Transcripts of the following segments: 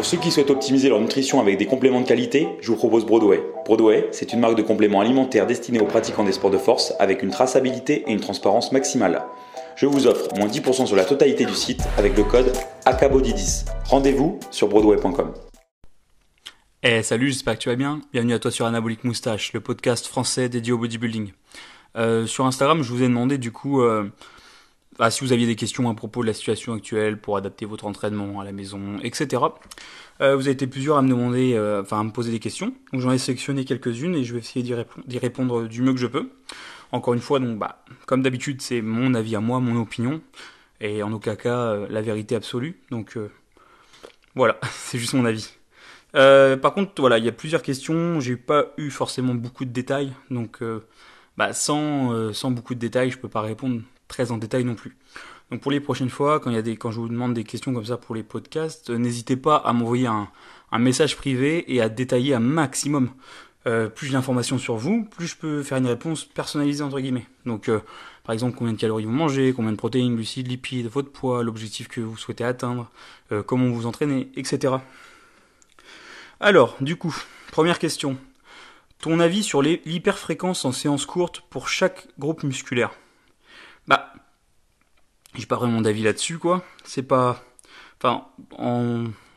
Pour ceux qui souhaitent optimiser leur nutrition avec des compléments de qualité, je vous propose Broadway. Broadway, c'est une marque de compléments alimentaires destinée aux pratiquants des sports de force avec une traçabilité et une transparence maximale. Je vous offre moins 10% sur la totalité du site avec le code ACABODY10. Rendez-vous sur broadway.com. Eh salut, j'espère que tu vas bien. Bienvenue à toi sur Anabolic Moustache, le podcast français dédié au bodybuilding. Euh, sur Instagram, je vous ai demandé du coup euh, bah, si vous aviez des questions à propos de la situation actuelle pour adapter votre entraînement à la maison, etc. Euh, vous avez été plusieurs à me demander, euh, enfin à me poser des questions. Donc j'en ai sélectionné quelques-unes et je vais essayer d'y répondre, du mieux que je peux. Encore une fois, donc bah comme d'habitude, c'est mon avis à moi, mon opinion, et en aucun cas euh, la vérité absolue. Donc voilà, c'est juste mon avis. par contre, voilà, il y a plusieurs questions. J'ai pas eu forcément beaucoup de détails, donc bah, sans, sans beaucoup de détails, je peux pas répondre très en détail non plus. Donc pour les prochaines fois, quand, y a des, quand je vous demande des questions comme ça pour les podcasts, euh, n'hésitez pas à m'envoyer un, message privé et à détailler un maximum. Euh, plus j'ai d'informations sur vous, plus je peux faire une réponse personnalisée entre guillemets. Donc euh, par exemple combien de calories vous mangez, combien de protéines, glucides, lipides, votre poids, l'objectif que vous souhaitez atteindre, comment vous entraînez, etc. Alors, du coup, première question. Ton avis sur l'hyperfréquence en séance courte pour chaque groupe musculaire? Bah, j'ai pas vraiment d'avis là-dessus, quoi. C'est pas. Enfin,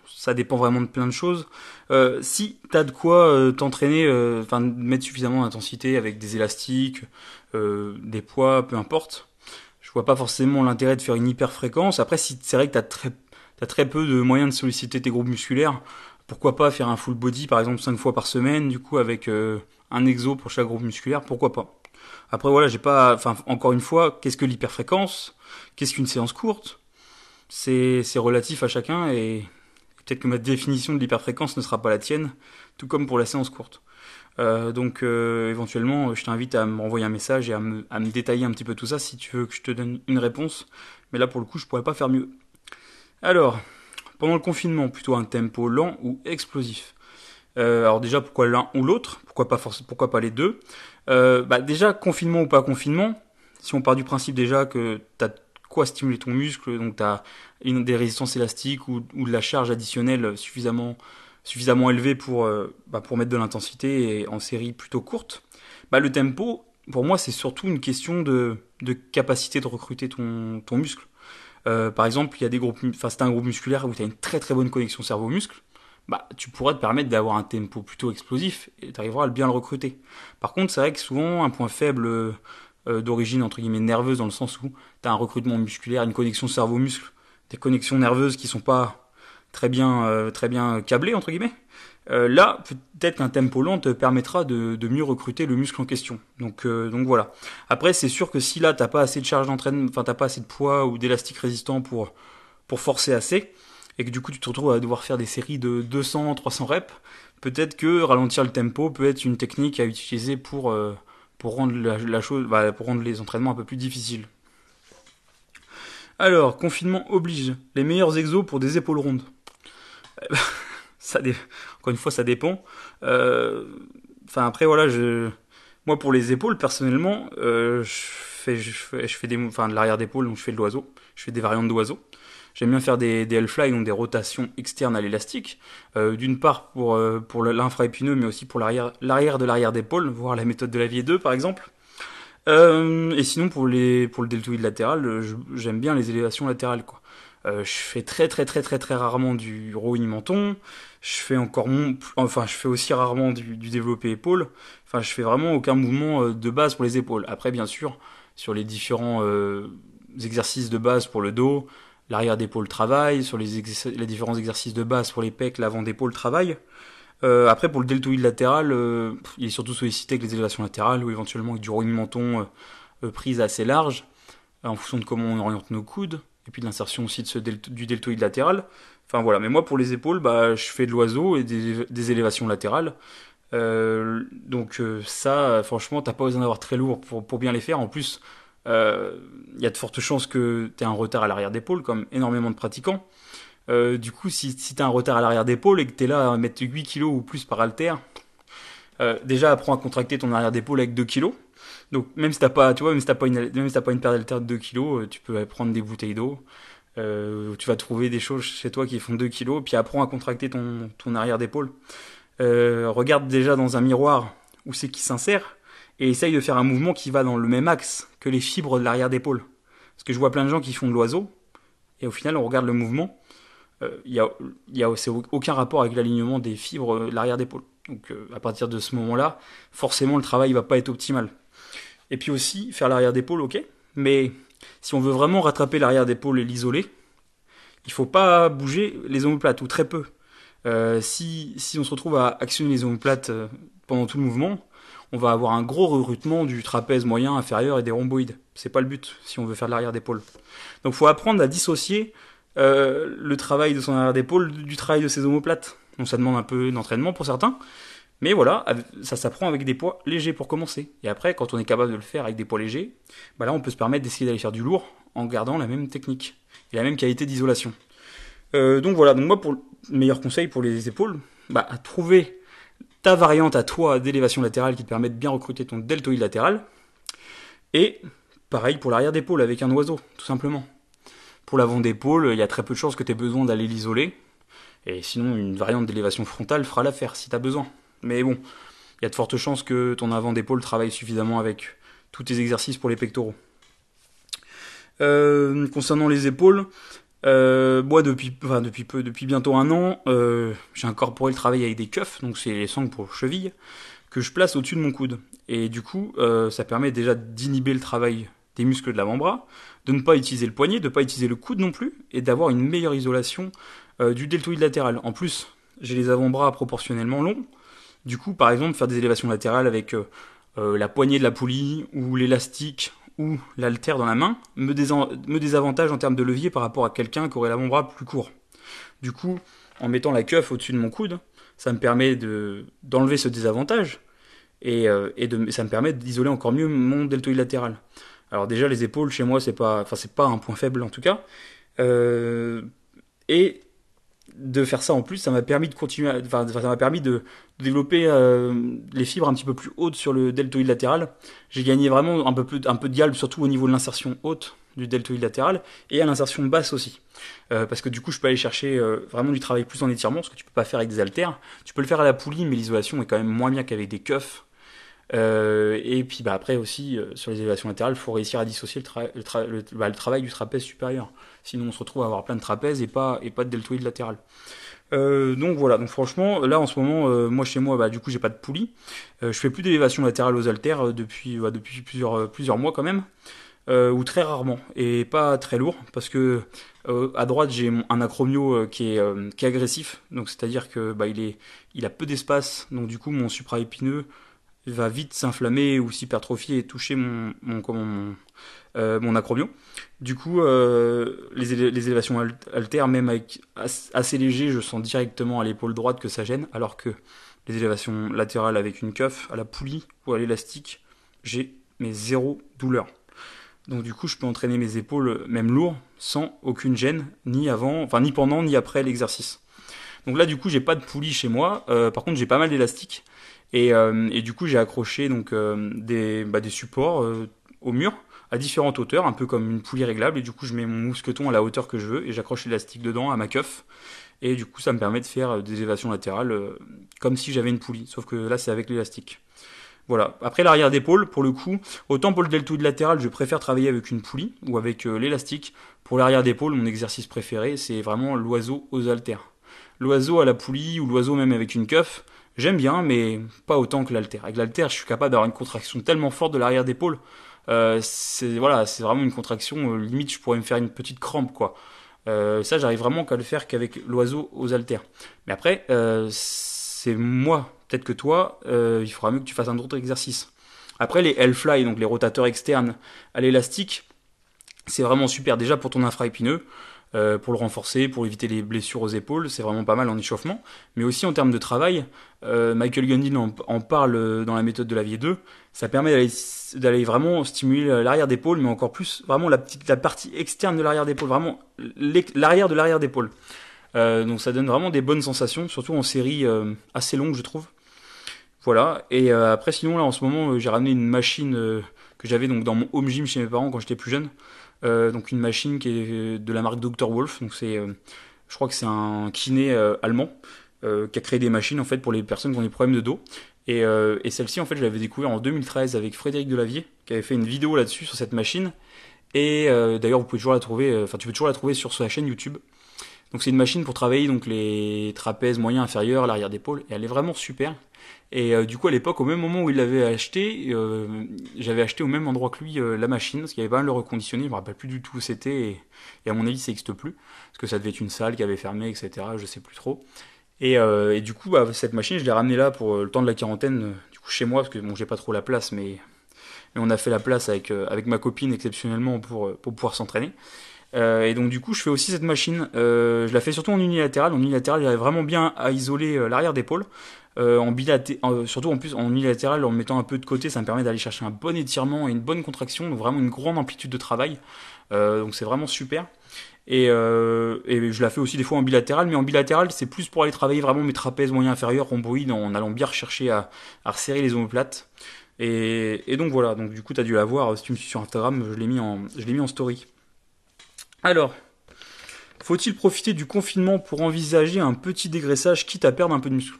ça dépend vraiment de plein de choses. Euh, si t'as de quoi euh, t'entraîner, euh, enfin mettre suffisamment d'intensité avec des élastiques, des poids, peu importe, je vois pas forcément l'intérêt de faire une hyper fréquence. Après, si c'est vrai que t'as très t'as très peu de moyens de solliciter tes groupes musculaires, pourquoi pas faire un full body par exemple 5 fois par semaine, du coup avec un exo pour chaque groupe musculaire, pourquoi pas. Après voilà, j'ai pas, enfin encore une fois, qu'est-ce que l'hyperfréquence? Qu'est-ce qu'une séance courte? C'est relatif à chacun et peut-être que ma définition de l'hyperfréquence ne sera pas la tienne, tout comme pour la séance courte. Euh, donc euh, éventuellement, je t'invite à me renvoyer un message et à me, détailler un petit peu tout ça si tu veux que je te donne une réponse. Mais là pour le coup, je pourrais pas faire mieux. Alors, pendant le confinement, plutôt un tempo lent ou explosif? Euh, alors déjà, pourquoi l'un ou l'autre? Pourquoi pas Pourquoi pas les deux? Euh, bah Déjà, confinement ou pas confinement, si on part du principe déjà que tu as quoi stimuler ton muscle, donc tu as une, des résistances élastiques ou, de la charge additionnelle suffisamment, suffisamment élevée pour, euh, bah, pour mettre de l'intensité et en série plutôt courte, bah, le tempo, pour moi, c'est surtout une question de, capacité de recruter ton, ton muscle. Euh, par exemple, il y a des groupes, enfin, c'est un groupe musculaire où tu as une très très bonne connexion cerveau-muscle bah, tu pourras te permettre d'avoir un tempo plutôt explosif et tu arriveras à bien le recruter. Par contre, c'est vrai que souvent, un point faible euh, d'origine entre guillemets nerveuse dans le sens où tu as un recrutement musculaire, une connexion cerveau-muscle, des connexions nerveuses qui sont pas très bien euh, très bien câblées entre guillemets. Euh, là, peut-être qu'un tempo lent te permettra de, mieux recruter le muscle en question. Donc, euh, donc voilà. Après, c'est sûr que si là t'as pas assez de charge d'entraînement, enfin t'as pas assez de poids ou d'élastique résistant pour pour forcer assez, et que du coup tu te retrouves à devoir faire des séries de 200, 300 reps, peut-être que ralentir le tempo peut être une technique à utiliser pour, euh, pour, rendre, la, chose, bah, pour rendre les entraînements un peu plus difficiles. Alors, confinement oblige. Les meilleurs exos pour des épaules rondes. Encore une fois, ça dépend. Euh, enfin, après, voilà, moi pour les épaules, personnellement, euh, je, fais, enfin, de l'arrière d'épaule, donc je fais de l'oiseau. Je fais des variantes d'oiseau. J'aime bien faire des, des L-fly, donc des rotations externes à l'élastique. Euh, D'une part pour, euh, pour l'infraépineux, mais aussi pour l'arrière de l'arrière d'épaule, voir la méthode de la vie 2 par exemple. Euh, et sinon pour, les, pour le deltoïde latéral, j'aime bien les élévations latérales. quoi. Euh, je fais très très très très très rarement du rowing menton. Je fais encore mon, enfin je fais aussi rarement du, du développé épaule. Enfin je fais vraiment aucun mouvement euh, de base pour les épaules. Après bien sûr sur les différents euh, exercices de base pour le dos, l'arrière d'épaule travaille, sur les, les, différents exercices de base pour les pecs, l'avant d'épaule travaille. Euh, après, pour le deltoïde latéral, euh, il est surtout sollicité avec les élévations latérales ou éventuellement avec du rowing menton euh, prise assez large, en fonction de comment on oriente nos coudes, et puis de l'insertion aussi du deltoïde latéral. Enfin voilà, mais moi pour les épaules, bah, je fais de l'oiseau et des, des, élévations latérales. donc ça, franchement, t'as pas besoin d'avoir très lourd pour, pour bien les faire. En plus, il euh, y a de fortes chances que tu aies un retard à l'arrière d'épaule, comme énormément de pratiquants. Euh, du coup, si, si tu as un retard à l'arrière d'épaule et que tu es là à mettre 8 kg ou plus par haltère, euh, déjà apprends à contracter ton arrière d'épaule avec 2 kg. Donc même si pas, tu vois, même si t'as pas une, si pas une paire d'haltères de 2 kg, tu peux prendre des bouteilles d'eau. Tu vas trouver des choses chez toi qui font 2 kilos, puis apprends à contracter ton, ton arrière d'épaule. Regarde déjà dans un miroir où c'est qui s'insère et essaye de faire un mouvement qui va dans le même axe que les fibres de l'arrière d'épaule. Parce que je vois plein de gens qui font de l'oiseau et au final on regarde le mouvement, il euh, y a, a aucun rapport avec l'alignement des fibres de l'arrière d'épaule. Donc euh, à partir de ce moment-là, forcément le travail va pas être optimal. Et puis aussi faire l'arrière d'épaule, ok, mais si on veut vraiment rattraper l'arrière d'épaule et l'isoler, il faut pas bouger les omoplates ou très peu. Euh, si, si on se retrouve à actionner les omoplates euh, pendant tout le mouvement, on va avoir un gros rerutement du trapèze moyen, inférieur et des rhomboïdes. C'est pas le but si on veut faire de l'arrière d'épaule. Donc faut apprendre à dissocier euh, le travail de son arrière d'épaule du travail de ses omoplates. Donc ça demande un peu d'entraînement pour certains. Mais voilà, ça s'apprend avec des poids légers pour commencer. Et après, quand on est capable de le faire avec des poids légers, bah on peut se permettre d'essayer d'aller faire du lourd en gardant la même technique et la même qualité d'isolation. Euh, donc voilà, donc moi pour le meilleur conseil pour les épaules, bah trouver ta variante à toi d'élévation latérale qui te permet de bien recruter ton deltoïde latéral. Et pareil pour l'arrière d'épaule avec un oiseau, tout simplement. Pour l'avant d'épaule, il y a très peu de chances que tu aies besoin d'aller l'isoler. Et sinon, une variante d'élévation frontale fera l'affaire si tu as besoin. Mais bon, il y a de fortes chances que ton avant d'épaule travaille suffisamment avec tous tes exercices pour les pectoraux. Euh, concernant les épaules, euh, moi depuis, enfin, depuis peu, depuis bientôt un an, euh, j'ai incorporé le travail avec des cuffs, donc c'est les sangles pour cheville, que je place au-dessus de mon coude. Et du coup, euh, ça permet déjà d'inhiber le travail des muscles de l'avant-bras, de ne pas utiliser le poignet, de ne pas utiliser le coude non plus, et d'avoir une meilleure isolation euh, du deltoïde latéral. En plus, j'ai les avant-bras proportionnellement longs, du coup, par exemple, faire des élévations latérales avec la poignée de la poulie ou l'élastique ou l'altère dans la main me, désavantage en termes de levier par rapport à quelqu'un qui aurait l'avant-bras plus court. Du coup, en mettant la cuff au-dessus de mon coude, ça me permet d'enlever ce désavantage et, euh, et ça me permet d'isoler encore mieux mon deltoïde latéral. Alors déjà les épaules chez moi c'est pas, enfin c'est pas un point faible en tout cas. Euh, de faire ça en plus, ça m'a permis de continuer, enfin, ça m'a permis de, développer euh, les fibres un petit peu plus hautes sur le deltoïde latéral. J'ai gagné vraiment un peu plus, un peu de galbe, surtout au niveau de l'insertion haute du deltoïde latéral et à l'insertion basse aussi. Euh, parce que du coup, je peux aller chercher euh, vraiment du travail plus en étirement, ce que tu peux pas faire avec des haltères. Tu peux le faire à la poulie, mais l'isolation est quand même moins bien qu'avec des cuffs. et puis bah, après aussi, sur les élévations latérales, il faut réussir à dissocier le, bah, le travail du trapèze supérieur. Sinon, on se retrouve à avoir plein de trapèzes et pas, et pas de deltoïde latéral. Euh, donc voilà, donc franchement, là en ce moment, euh, moi chez moi, bah, du coup, j'ai pas de poulie. Euh, je fais plus d'élévation latérale aux haltères depuis, bah, depuis plusieurs, plusieurs mois quand même, ou très rarement, et pas très lourd, parce que à droite j'ai un acromio qui est, qui agressif, donc c'est-à-dire que bah, il, est, il a peu d'espace, donc du coup mon supraépineux va vite s'inflammer ou s'hypertrophier et toucher mon, mon, mon, euh, mon acromio. Du coup, euh, les, élévations altères, même assez léger, je sens directement à l'épaule droite que ça gêne, alors que les élévations latérales avec une cuff, à la poulie ou à l'élastique, j'ai mes zéro douleur. Donc du coup, je peux entraîner mes épaules, même lourds, sans aucune gêne, ni avant, enfin ni pendant, ni après l'exercice. Donc là, du coup, j'ai pas de poulie chez moi. Euh, par contre, j'ai pas mal d'élastiques. Et, du coup, j'ai accroché donc bah, des supports au mur à différentes hauteurs, un peu comme une poulie réglable, et du coup je mets mon mousqueton à la hauteur que je veux, et j'accroche l'élastique dedans à ma cuff, et du coup ça me permet de faire euh, des élévations latérales euh, comme si j'avais une poulie, sauf que là c'est avec l'élastique. Voilà. Après l'arrière d'épaule, pour le coup, autant pour le deltoïde latéral, je préfère travailler avec une poulie ou avec euh, l'élastique. Pour l'arrière d'épaule, mon exercice préféré, c'est vraiment l'oiseau aux haltères. L'oiseau à la poulie ou l'oiseau même avec une cuff, j'aime bien, mais pas autant que l'haltère. Avec l'haltère, je suis capable d'avoir une contraction tellement forte de l'arrière d'épaule euh, c'est voilà, c'est vraiment une contraction. Euh, limite, je pourrais me faire une petite crampe, quoi. Euh, ça, j'arrive vraiment qu'à le faire qu'avec l'oiseau aux haltères. Mais après, c'est moi. Peut-être que toi, il faudra mieux que tu fasses un autre exercice. Après, les L-fly, donc les rotateurs externes à l'élastique, c'est vraiment super déjà pour ton infraépineux. Euh, pour le renforcer, pour éviter les blessures aux épaules. C'est vraiment pas mal en échauffement. Mais aussi en termes de travail, euh, Michael Gundin en, parle dans la méthode de la vie 2. Ça permet d'aller vraiment stimuler l'arrière d'épaule, mais encore plus vraiment la, petite, la partie externe de l'arrière d'épaule, vraiment l'arrière de l'arrière d'épaule. Euh, donc ça donne vraiment des bonnes sensations, surtout en série assez longue, je trouve. Voilà. Et après, sinon là, en ce moment, j'ai ramené une machine que j'avais donc dans mon home gym chez mes parents quand j'étais plus jeune. Donc une machine qui est de la marque Dr Wolf. Donc c'est, je crois que c'est un kiné allemand qui a créé des machines en fait pour les personnes qui ont des problèmes de dos. Et, et celle-ci en fait je l'avais découvert en 2013 avec Frédéric Delavier qui avait fait une vidéo là-dessus sur cette machine. Et d'ailleurs vous pouvez toujours la trouver, enfin tu peux toujours la trouver sur sa chaîne YouTube. Donc c'est une machine pour travailler donc les trapèzes moyens inférieurs, l'arrière d'épaule, et elle est vraiment super. Et euh, du coup à l'époque, au même moment où il l'avait acheté, euh, j'avais acheté au même endroit que lui euh, la machine, parce qu'il y avait pas mal de reconditionné, je me rappelle plus du tout où c'était, et, à mon avis ça n'existe plus, parce que ça devait être une salle qui avait fermé, etc. Je sais plus trop. Et, du coup bah, cette machine, je l'ai ramenée là pour le temps de la quarantaine, du coup chez moi, parce que bon j'ai pas trop la place, mais, on a fait la place avec, avec ma copine exceptionnellement pour, pour pouvoir s'entraîner. Et donc du coup, je fais aussi cette machine. Je la fais surtout en unilatéral. En unilatéral, j'arrive vraiment bien à isoler l'arrière d'épaule. En bilatéral, surtout en plus en unilatéral, en mettant un peu de côté, ça me permet d'aller chercher un bon étirement et une bonne contraction, donc vraiment une grande amplitude de travail. donc c'est vraiment super. Et, je la fais aussi des fois en bilatéral, mais en bilatéral, c'est plus pour aller travailler vraiment mes trapèzes moyens inférieurs, rhomboïdes, en allant bien rechercher à, resserrer les omoplates. Et, donc voilà, donc du coup, tu as dû la voir, si tu me suis sur Instagram, je l'ai mis, en, je l'ai mis en story. Alors, faut-il profiter du confinement pour envisager un petit dégraissage quitte à perdre un peu de muscle?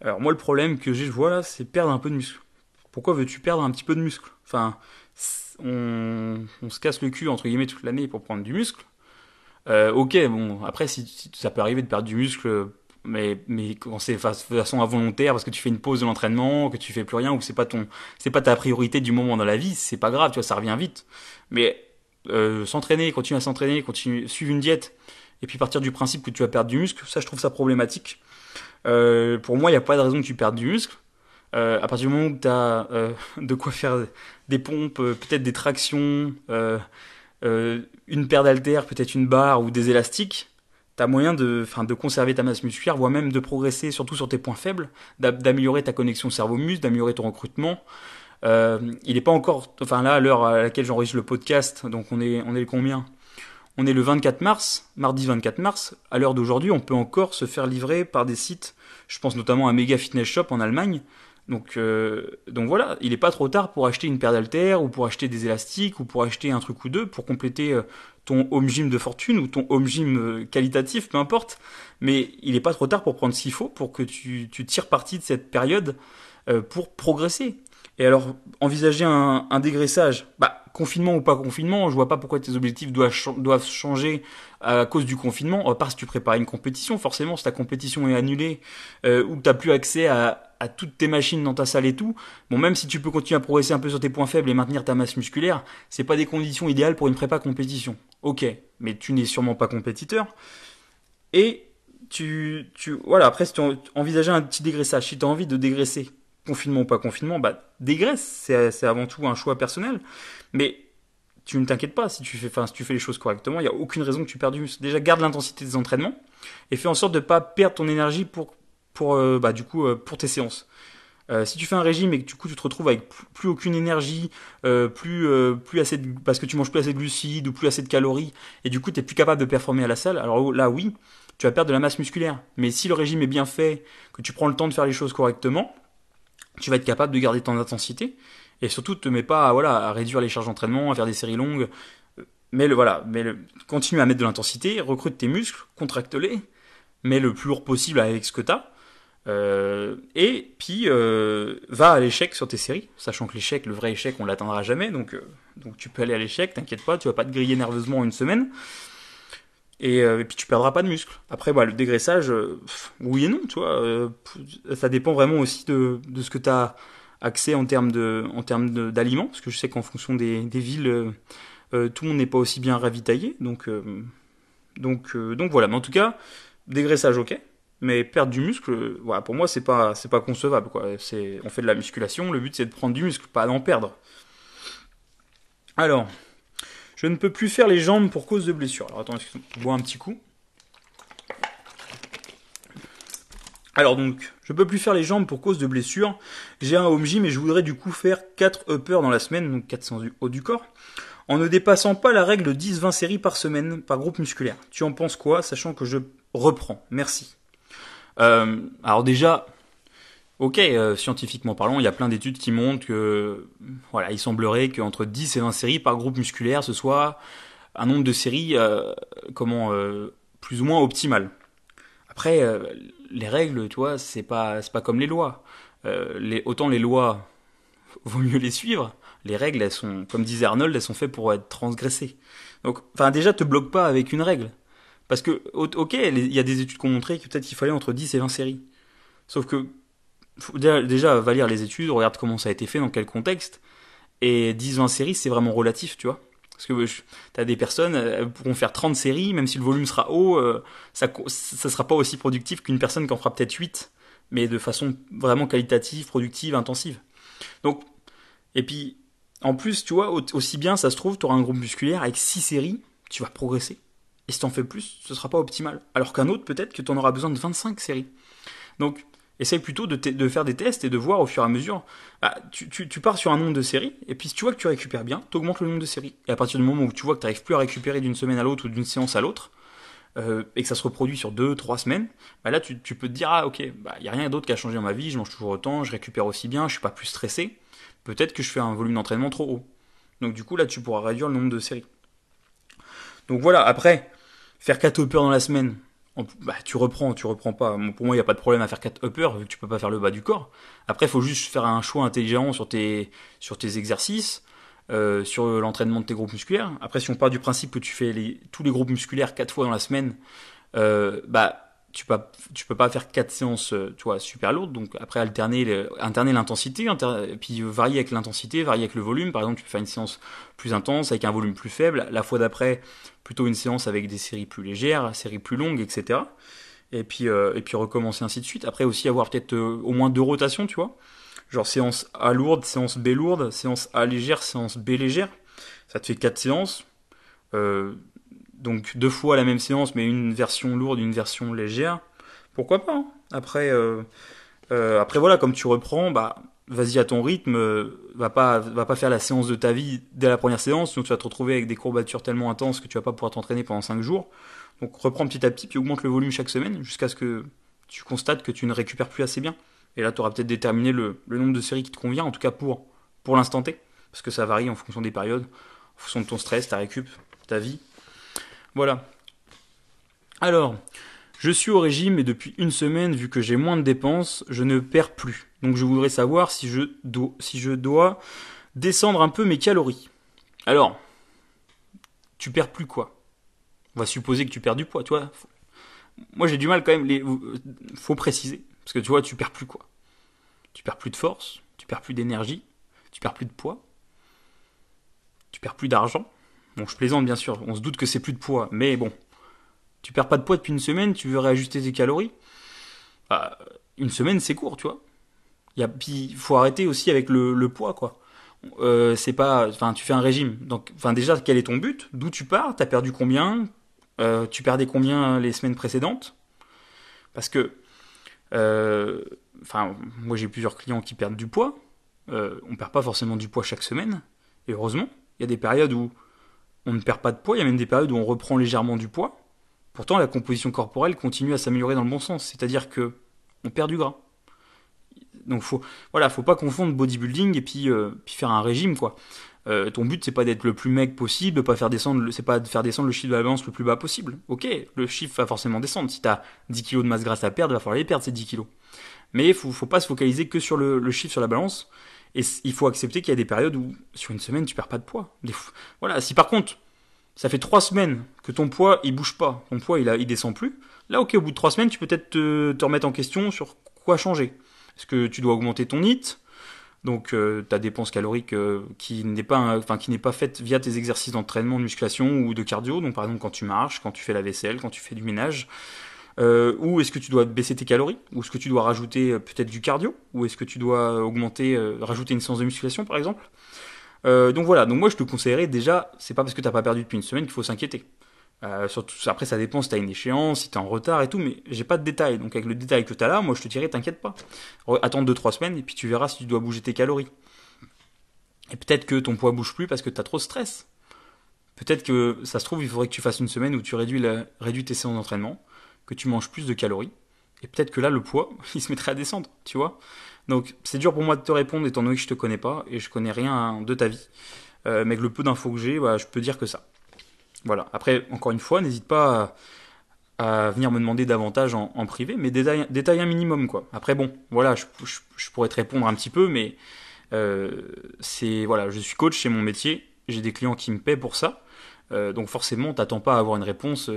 Alors moi le problème que j'ai, je vois là, c'est perdre un peu de muscle. Pourquoi veux-tu perdre un petit peu de muscle? Enfin, on, se casse le cul entre guillemets toute l'année pour prendre du muscle. Euh, ok, bon, après si, ça peut arriver de perdre du muscle, mais mais quand c'est de façon involontaire parce que tu fais une pause de l'entraînement, que tu fais plus rien ou que c'est pas ton, c'est pas ta priorité du moment dans la vie, c'est pas grave, tu vois, ça revient vite. Mais euh, s'entraîner, continuer à s'entraîner, continuer, suivre une diète, et puis partir du principe que tu vas perdre du muscle, ça je trouve ça problématique. Euh, pour moi, il n'y a pas de raison que tu perdes du muscle. Euh, à partir du moment où tu as de quoi faire des pompes, peut-être des tractions, une paire d'haltères, peut-être une barre ou des élastiques, tu as moyen de, de conserver ta masse musculaire, voire même de progresser surtout sur tes points faibles, d'améliorer ta connexion cerveau-muscle, d'améliorer ton recrutement, euh, il n'est pas encore, enfin là, à l'heure à laquelle j'enregistre le podcast, donc on est, on est le combien? On est le 24 mars, mardi 24 mars. À l'heure d'aujourd'hui, on peut encore se faire livrer par des sites. Je pense notamment à Mega Fitness Shop en Allemagne. Donc, euh, donc voilà, il n'est pas trop tard pour acheter une paire d'haltères ou pour acheter des élastiques ou pour acheter un truc ou deux pour compléter euh, ton home gym de fortune ou ton home gym qualitatif, peu importe. Mais il n'est pas trop tard pour prendre ce qu'il faut pour que tu, tu tires parti de cette période pour progresser. Et alors, envisager un, un, dégraissage, bah, confinement ou pas confinement, je vois pas pourquoi tes objectifs doivent, changer à cause du confinement. Part si tu prépares une compétition, forcément, si ta compétition est annulée euh, ou que tu plus accès à, à, toutes tes machines dans ta salle et tout, bon, même si tu peux continuer à progresser un peu sur tes points faibles et maintenir ta masse musculaire, c'est pas des conditions idéales pour une prépa compétition. Ok, mais tu n'es sûrement pas compétiteur. Et tu, tu, voilà, après, si tu envisages un petit dégraissage, si tu as envie de dégraisser, confinement ou pas confinement, bah, dégraisse, c'est avant tout un choix personnel. Mais tu ne t'inquiètes pas, si tu, fais, enfin, si tu fais les choses correctement, il n'y a aucune raison que tu perdes du muscle. Déjà, garde l'intensité des entraînements et fais en sorte de ne pas perdre ton énergie pour, pour, euh, bah, du coup, euh, pour tes séances. Euh, si tu fais un régime et que du coup tu te retrouves avec plus, aucune énergie, plus, plus assez parce que tu manges plus assez de glucides ou plus assez de calories, et du coup tu es plus capable de performer à la salle, alors là oui, tu vas perdre de la masse musculaire. Mais si le régime est bien fait, que tu prends le temps de faire les choses correctement, tu vas être capable de garder ton intensité et surtout te mets pas à, voilà, à réduire les charges d'entraînement, à faire des séries longues. Mais le, voilà, mais continue à mettre de l'intensité, recrute tes muscles, contracte-les, mets le plus lourd possible avec ce que tu as. Euh, et puis euh, va à l'échec sur tes séries, sachant que l'échec, le vrai échec, on l'atteindra jamais, donc, euh, donc tu peux aller à l'échec, t'inquiète pas, tu vas pas te griller nerveusement une semaine. Euh, et, puis tu perdras pas de muscle. Après, bah, le dégraissage, euh, oui et non, tu vois. Euh, ça dépend vraiment aussi de, de ce que tu as accès en termes d'aliments, parce que je sais qu'en fonction des, des villes, tout le monde n'est pas aussi bien ravitaillé. Donc, donc, donc voilà. Mais en tout cas, dégraissage, ok. Mais perdre du muscle, voilà, pour moi, c'est pas, pas concevable. Quoi. On fait de la musculation, le but c'est de prendre du muscle, pas d'en perdre. Alors, je ne peux plus faire les jambes pour cause de blessure. Alors attends, je bois un petit coup. Alors donc, je peux plus faire les jambes pour cause de blessure. J'ai un home gym et je voudrais du coup faire 4 uppers dans la semaine, donc 400 haut du corps, en ne dépassant pas la règle de 10-20 séries par semaine par groupe musculaire. Tu en penses quoi, sachant que je reprends? Merci. Euh, alors déjà, Ok, euh, scientifiquement parlant, il y a plein d'études qui montrent que, voilà, il semblerait qu'entre 10 et 20 séries par groupe musculaire, ce soit un nombre de séries, euh, comment, euh, plus ou moins optimal. Après, les règles, tu vois, c'est pas, pas comme les lois. autant les lois, vaut mieux les suivre. Les règles, elles sont, comme disait Arnold, elles sont faites pour être transgressées. Donc, enfin, déjà, te bloque pas avec une règle. Parce que, ok, il y a des études qui ont montré que peut-être qu'il fallait entre 10 et 20 séries. Sauf que déjà, va lire les études, regarde comment ça a été fait, dans quel contexte. Et 10-20 séries, c'est vraiment relatif, tu vois. Parce que tu as des personnes, elles pourront faire 30 séries, même si le volume sera haut, euh, ça ne sera pas aussi productif qu'une personne qui en fera peut-être 8, mais de façon vraiment qualitative, productive, intensive. Donc, et puis, en plus, tu vois, aussi bien ça se trouve, tu auras un groupe musculaire avec 6 séries, tu vas progresser. Et si tu en fais plus, ce sera pas optimal. Alors qu'un autre, peut-être que tu en auras besoin de 25 séries. Donc, Essaye plutôt de, faire des tests et de voir au fur et à mesure. Bah, tu, pars sur un nombre de séries, et puis si tu vois que tu récupères bien, tu augmentes le nombre de séries. Et à partir du moment où tu vois que tu n'arrives plus à récupérer d'une semaine à l'autre ou d'une séance à l'autre, euh, et que ça se reproduit sur 2-3 semaines, bah là tu, peux te dire Ah, ok, il bah, n'y a rien d'autre qui a changé dans ma vie, je mange toujours autant, je récupère aussi bien, je suis pas plus stressé. Peut-être que je fais un volume d'entraînement trop haut. Donc du coup, là, tu pourras réduire le nombre de séries. Donc voilà, après, faire 4 hoppers dans la semaine, bah, tu reprends, tu reprends pas. Pour moi, il n'y a pas de problème à faire 4 uppers vu tu peux pas faire le bas du corps. Après, il faut juste faire un choix intelligent sur tes, sur tes exercices, euh, sur l'entraînement de tes groupes musculaires. Après, si on part du principe que tu fais les, tous les groupes musculaires 4 fois dans la semaine, euh, bah, tu peux, tu peux pas faire 4 séances euh, tu vois, super lourdes. Donc après, alterner, alterner l'intensité, puis varier avec l'intensité, varier avec le volume. Par exemple, tu peux faire une séance plus intense avec un volume plus faible. La fois d'après, plutôt une séance avec des séries plus légères, séries plus longues, etc. Et puis, euh, et puis recommencer ainsi de suite. Après aussi avoir peut-être euh, au moins deux rotations, tu vois. Genre séance A lourde, séance B lourde, séance A légère, séance B légère. Ça te fait quatre séances. Donc deux fois la même séance, mais une version lourde, une version légère. Pourquoi pas hein. Après, après voilà, comme tu reprends, bah vas-y à ton rythme, euh, va pas, va pas faire la séance de ta vie dès la première séance, sinon tu vas te retrouver avec des courbatures tellement intenses que tu vas pas pouvoir t'entraîner pendant 5 jours. Donc reprends petit à petit, puis augmente le volume chaque semaine, jusqu'à ce que tu constates que tu ne récupères plus assez bien. Et là, tu auras peut-être déterminé le, nombre de séries qui te convient, en tout cas pour, pour l'instant T, parce que ça varie en fonction des périodes, en fonction de ton stress, ta récup, ta vie. Voilà. Alors, je suis au régime et depuis une semaine, vu que j'ai moins de dépenses, je ne perds plus. Donc je voudrais savoir si je, dois, descendre un peu mes calories. Alors, tu perds plus quoi? On va supposer que tu perds du poids, tu vois. Moi j'ai du mal quand même, les... faut préciser. Parce que tu vois, tu perds plus quoi? Tu perds plus de force, tu perds plus d'énergie, tu perds plus de poids, tu perds plus d'argent. Bon, je plaisante bien sûr, on se doute que c'est plus de poids, mais bon, tu perds pas de poids depuis une semaine, tu veux réajuster tes calories. Bah, une semaine, c'est court, tu vois. Il faut arrêter aussi avec le, poids, quoi. Euh, c'est pas, enfin, tu fais un régime. Donc, enfin, déjà, quel est ton but? D'où tu pars? T'as perdu combien? Euh, Tu perdais combien les semaines précédentes? Parce que, euh, enfin, moi, j'ai plusieurs clients qui perdent du poids. on perd pas forcément du poids chaque semaine. Et heureusement, il y a des périodes où on ne perd pas de poids. Il y a même des périodes où on reprend légèrement du poids. Pourtant, la composition corporelle continue à s'améliorer dans le bon sens, c'est-à-dire que on perd du gras. Donc faut voilà, faut pas confondre bodybuilding et puis, euh, faire un régime quoi. Euh, ton but c'est pas d'être le plus mec possible, pas faire pas de faire descendre le chiffre de la balance le plus bas possible. Ok, le chiffre va forcément descendre. Si tu as 10 kg de masse grasse à perdre, il va falloir les perdre ces 10 kg. Mais faut, faut pas se focaliser que sur le, chiffre sur la balance. Et il faut accepter qu'il y a des périodes où sur une semaine tu perds pas de poids. voilà. Si par contre ça fait trois semaines que ton poids il bouge pas, ton poids il, a, il descend plus. Là, ok, au bout de trois semaines, tu peux peut-être te, remettre en question sur quoi changer. Est-ce que tu dois augmenter ton NIT donc euh, ta dépense calorique euh, qui n'est pas qui n'est pas faite via tes exercices d'entraînement de musculation ou de cardio donc par exemple quand tu marches quand tu fais la vaisselle quand tu fais du ménage euh, ou est-ce que tu dois baisser tes calories? Ou est-ce que tu dois rajouter peut-être du cardio? Ou est-ce que tu dois augmenter rajouter une séance de musculation par exemple? Euh, donc voilà, donc moi je te conseillerais déjà, c'est pas parce que t'as pas perdu depuis une semaine qu'il faut s'inquiéter. Euh, après ça dépend si t'as une échéance, si t'es en retard et tout, mais j'ai pas de détails. Donc avec le détail que t'as là, moi je te dirais t'inquiète pas. Attends 2-3 semaines et puis tu verras si tu dois bouger tes calories. Et peut-être que ton poids bouge plus parce que t'as trop de stress. Peut-être que ça se trouve, il faudrait que tu fasses une semaine où tu réduis tes séances d'entraînement, que tu manges plus de calories. Et peut-être que là, le poids, il se mettrait à descendre, tu vois. Donc c'est dur pour moi de te répondre étant donné que je te connais pas et je connais rien de ta vie. Euh, mais avec le peu d'infos que j'ai, bah, je peux dire que ça. Voilà. Après, encore une fois, n'hésite pas à, venir me demander davantage en, privé, mais détaille, un minimum, quoi. Après, bon, voilà, je, pourrais te répondre un petit peu, mais euh, c'est voilà, je suis coach, c'est mon métier, j'ai des clients qui me paient pour ça. Euh, donc forcément, t'attends pas à avoir une réponse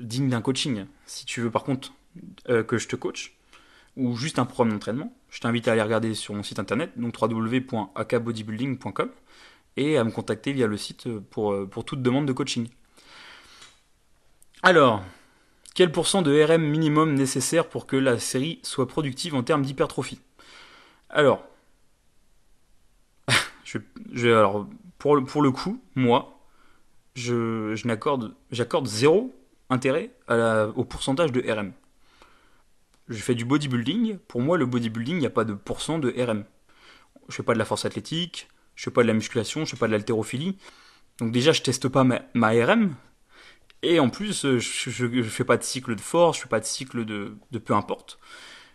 digne d'un coaching. Si tu veux par contre que je te coach, ou juste un programme d'entraînement, je t'invite à aller regarder sur mon site internet, donc www.akbodybuilding.com, et à me contacter via le site pour, euh, pour toute demande de coaching. Alors, quel pourcent de RM minimum nécessaire pour que la série soit productive en termes d'hypertrophie? Alors, je, alors pour, pour le coup, moi, je, n'accorde, j'accorde zéro intérêt au pourcentage de RM je fais du bodybuilding. Pour moi, le bodybuilding, il n'y a pas de pourcent de RM. Je fais pas de la force athlétique, je fais pas de la musculation, je fais pas de l'haltérophilie. Donc déjà, je teste pas ma, RM. Et en plus, je, ne fais pas de cycle de force, je fais pas de cycle de, peu importe.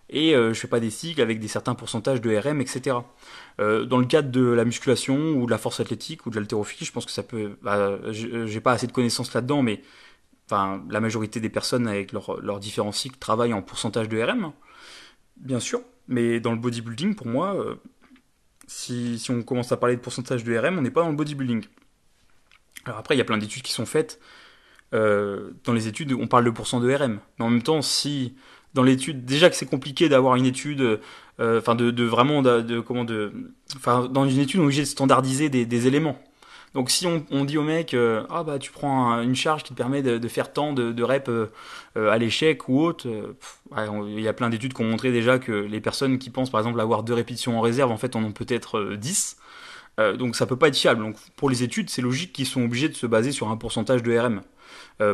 Et euh, je fais pas des cycles avec des certains pourcentages de RM, etc. Euh, dans le cadre de la musculation ou de la force athlétique ou de l'haltérophilie, je pense que ça peut. Bah, j'ai pas assez de connaissances là-dedans, mais enfin, la majorité des personnes avec leurs différents cycles travaillent en pourcentage de RM, bien sûr, mais dans le bodybuilding, pour moi, euh, si, on commence à parler de pourcentage de RM, on n'est pas dans le bodybuilding. Alors après, il y a plein d'études qui sont faites. Euh, dans les études, on parle de pourcent de RM. Mais en même temps, si dans l'étude, déjà que c'est compliqué d'avoir une étude, euh, enfin de, vraiment, de, comment de, enfin dans une étude, on est obligé de standardiser des éléments. Donc si on, dit au mec, euh, ah bah tu prends une charge qui te permet de, faire tant de, reps euh, euh, à l'échec ou autre, il y a plein d'études qui ont montré déjà que les personnes qui pensent par exemple avoir deux répétitions en réserve, en fait en ont peut-être 10. Donc ça peut pas être fiable. Donc pour les études, c'est logique qu'ils sont obligés de se baser sur un pourcentage de RM.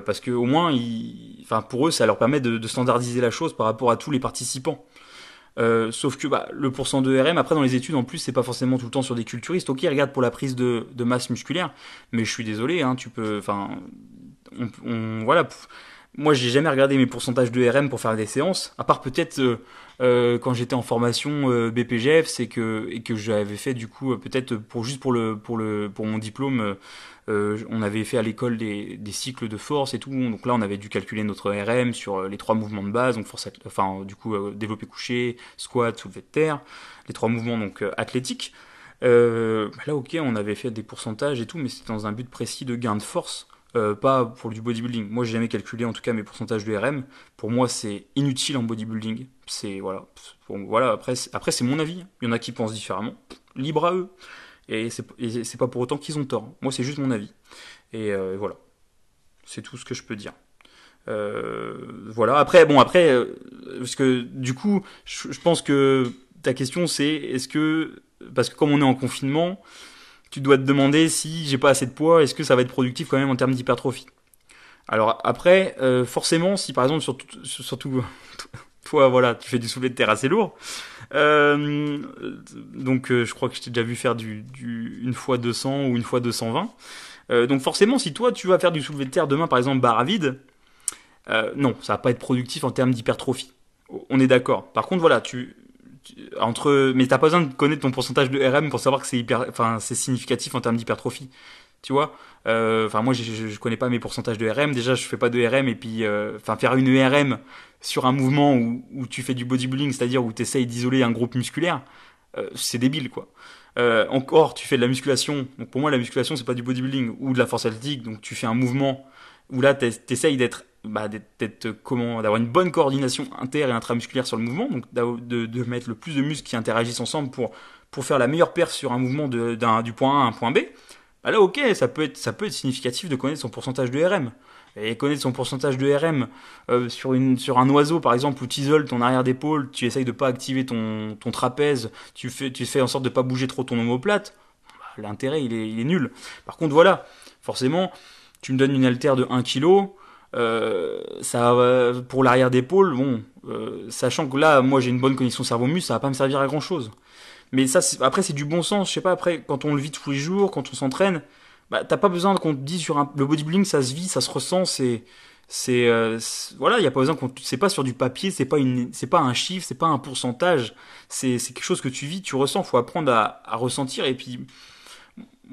parce que au moins, enfin pour eux, ça leur permet de, standardiser la chose par rapport à tous les participants. Euh, sauf que bah, le pourcent de RM, après dans les études en plus, c'est pas forcément tout le temps sur des culturistes. Ok, regarde pour la prise de, de masse musculaire, mais je suis désolé, hein, tu peux, enfin, on, voilà. Moi, j'ai jamais regardé mes pourcentages de RM pour faire des séances, à part peut-être euh, euh quand j'étais en formation euh, BPGF, c'est que et que j'avais fait du coup peut-être pour juste pour le pour le pour mon diplôme on avait fait à l'école des, cycles de force et tout, donc là on avait dû calculer notre RM sur les trois mouvements de base, donc force, enfin du coup développé couché, squat, soulevé de terre, les trois mouvements donc athlétiques. là ok, on avait fait des pourcentages et tout, mais c'était dans un but précis de gain de force. Pas pour du bodybuilding. Moi, j'ai jamais calculé en tout cas mes pourcentages de RM. Pour moi, c'est inutile en bodybuilding. C'est voilà. voilà. Après, après c'est mon avis. Il y en a qui pensent différemment. Libre à eux. Et c'est pas pour autant qu'ils ont tort. Moi, c'est juste mon avis. Et euh, voilà. C'est tout ce que je peux dire. Euh, voilà. Après, bon, après, euh, parce que du coup, je, pense que ta question, c'est est-ce que, parce que comme on est en confinement, tu dois te demander si j'ai pas assez de poids, est-ce que ça va être productif quand même en termes d'hypertrophie? Alors après, forcément, si par exemple, surtout, toi, voilà, tu fais du soulevé de terre assez lourd, euh, donc euh, je crois que je t'ai déjà vu faire du, du, une fois 200 ou une fois 220. Euh, donc forcément, si toi tu vas faire du soulevé de terre demain, par exemple, barre à vide, non, ça va pas être productif en termes d'hypertrophie. On est d'accord. Par contre, voilà, tu, entre, mais t'as pas besoin de connaître ton pourcentage de RM pour savoir que c'est hyper, enfin c'est significatif en termes d'hypertrophie tu vois enfin moi je, je, connais pas mes pourcentages de RM déjà je fais pas de RM et puis enfin faire une RM sur un mouvement où, où tu fais du bodybuilding, c'est-à-dire où tu d'isoler un groupe musculaire, euh, c'est débile quoi. Euh, encore, tu fais de la musculation. Donc pour moi, la musculation, c'est pas du bodybuilding ou de la force athlétique. Donc tu fais un mouvement où là, tu essayes d'être, bah, d'être comment, d'avoir une bonne coordination inter et intramusculaire sur le mouvement. Donc de, de, mettre le plus de muscles qui interagissent ensemble pour pour faire la meilleure perf sur un mouvement de, d'un, du point A à un point B. Bah là, ok, ça peut être ça peut être significatif de connaître son pourcentage de RM et connaître son pourcentage de RM euh, sur, une, sur un oiseau par exemple où tu isoles ton arrière d'épaule, tu essayes de pas activer ton, ton trapèze, tu fais, tu fais en sorte de pas bouger trop ton omoplate, bah, l'intérêt il est, il est nul. Par contre voilà, forcément, tu me donnes une haltère de 1 kg, euh, ça pour l'arrière d'épaule, bon, euh, sachant que là, moi j'ai une bonne connexion cerveau-muscle, ça va pas me servir à grand chose. Mais ça, après c'est du bon sens, je sais pas, après quand on le vit tous les jours, quand on s'entraîne, bah, t'as pas besoin qu'on te dise sur un... le bodybuilding, ça se vit, ça se ressent, c'est C'est euh, voilà, il n'y a pas besoin qu'on. C'est pas sur du papier, c'est pas une, c'est pas un chiffre, c'est pas un pourcentage. C'est c'est quelque chose que tu vis, tu ressens. Faut apprendre à, à ressentir. Et puis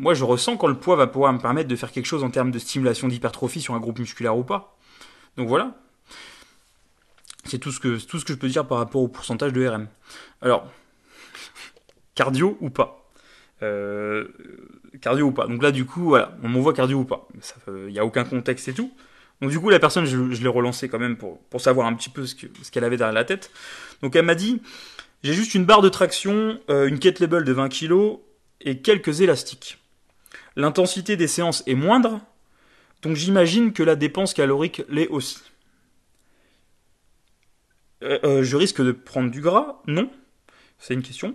moi, je ressens quand le poids va pouvoir me permettre de faire quelque chose en termes de stimulation d'hypertrophie sur un groupe musculaire ou pas. Donc voilà. C'est tout ce que tout ce que je peux dire par rapport au pourcentage de RM. Alors, cardio ou pas? Euh, Cardio ou pas Donc là, du coup, voilà, on m'envoie cardio ou pas. Il n'y a aucun contexte et tout. Donc du coup, la personne, je, l'ai relancée quand même pour, pour savoir un petit peu ce qu'elle avait derrière la tête. Donc elle m'a dit, j'ai juste une barre de traction, euh, une kettlebell de 20 kg et quelques élastiques. L'intensité des séances est moindre, donc j'imagine que la dépense calorique l'est aussi. Euh, euh, je risque de prendre du gras? Non. C'est une question.